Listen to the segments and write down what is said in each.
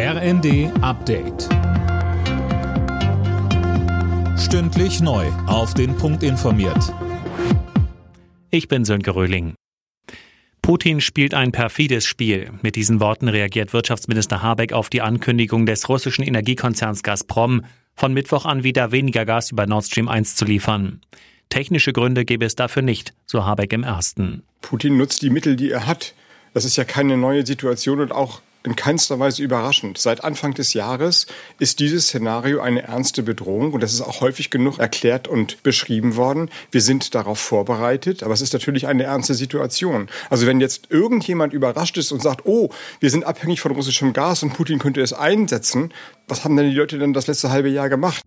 RND Update. Stündlich neu. Auf den Punkt informiert. Ich bin Sönke Röhling. Putin spielt ein perfides Spiel. Mit diesen Worten reagiert Wirtschaftsminister Habeck auf die Ankündigung des russischen Energiekonzerns Gazprom, von Mittwoch an wieder weniger Gas über Nord Stream 1 zu liefern. Technische Gründe gäbe es dafür nicht, so Habeck im ersten. Putin nutzt die Mittel, die er hat. Das ist ja keine neue Situation und auch in keinster Weise überraschend. Seit Anfang des Jahres ist dieses Szenario eine ernste Bedrohung und das ist auch häufig genug erklärt und beschrieben worden. Wir sind darauf vorbereitet, aber es ist natürlich eine ernste Situation. Also wenn jetzt irgendjemand überrascht ist und sagt, oh, wir sind abhängig von russischem Gas und Putin könnte es einsetzen, was haben denn die Leute denn das letzte halbe Jahr gemacht?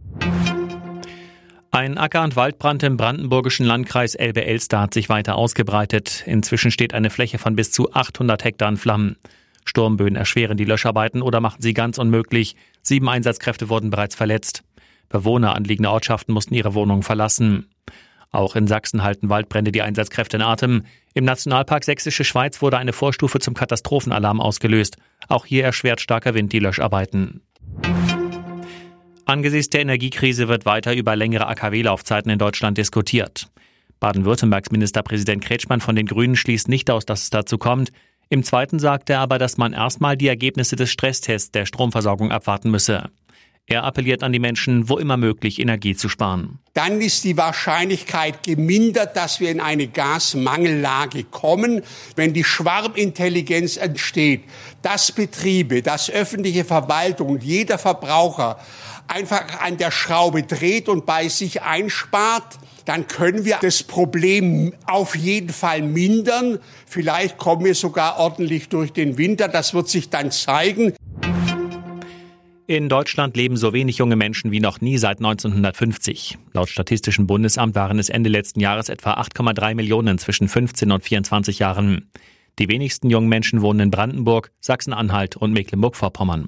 Ein Acker- und Waldbrand im brandenburgischen Landkreis Elbe-Elster hat sich weiter ausgebreitet. Inzwischen steht eine Fläche von bis zu 800 Hektar in Flammen. Sturmböen erschweren die Löscharbeiten oder machen sie ganz unmöglich. Sieben Einsatzkräfte wurden bereits verletzt. Bewohner anliegender Ortschaften mussten ihre Wohnungen verlassen. Auch in Sachsen halten Waldbrände die Einsatzkräfte in Atem. Im Nationalpark Sächsische Schweiz wurde eine Vorstufe zum Katastrophenalarm ausgelöst. Auch hier erschwert starker Wind die Löscharbeiten. Angesichts der Energiekrise wird weiter über längere AKW-Laufzeiten in Deutschland diskutiert. Baden-Württembergs Ministerpräsident Kretschmann von den Grünen schließt nicht aus, dass es dazu kommt. Im zweiten sagt er aber, dass man erstmal die Ergebnisse des Stresstests der Stromversorgung abwarten müsse. Er appelliert an die Menschen, wo immer möglich, Energie zu sparen. Dann ist die Wahrscheinlichkeit gemindert, dass wir in eine Gasmangellage kommen, wenn die Schwarmintelligenz entsteht, dass Betriebe, dass öffentliche Verwaltung, jeder Verbraucher einfach an der Schraube dreht und bei sich einspart, dann können wir das Problem auf jeden Fall mindern. Vielleicht kommen wir sogar ordentlich durch den Winter. Das wird sich dann zeigen. In Deutschland leben so wenig junge Menschen wie noch nie seit 1950. Laut Statistischem Bundesamt waren es Ende letzten Jahres etwa 8,3 Millionen zwischen 15 und 24 Jahren. Die wenigsten jungen Menschen wohnen in Brandenburg, Sachsen-Anhalt und Mecklenburg-Vorpommern.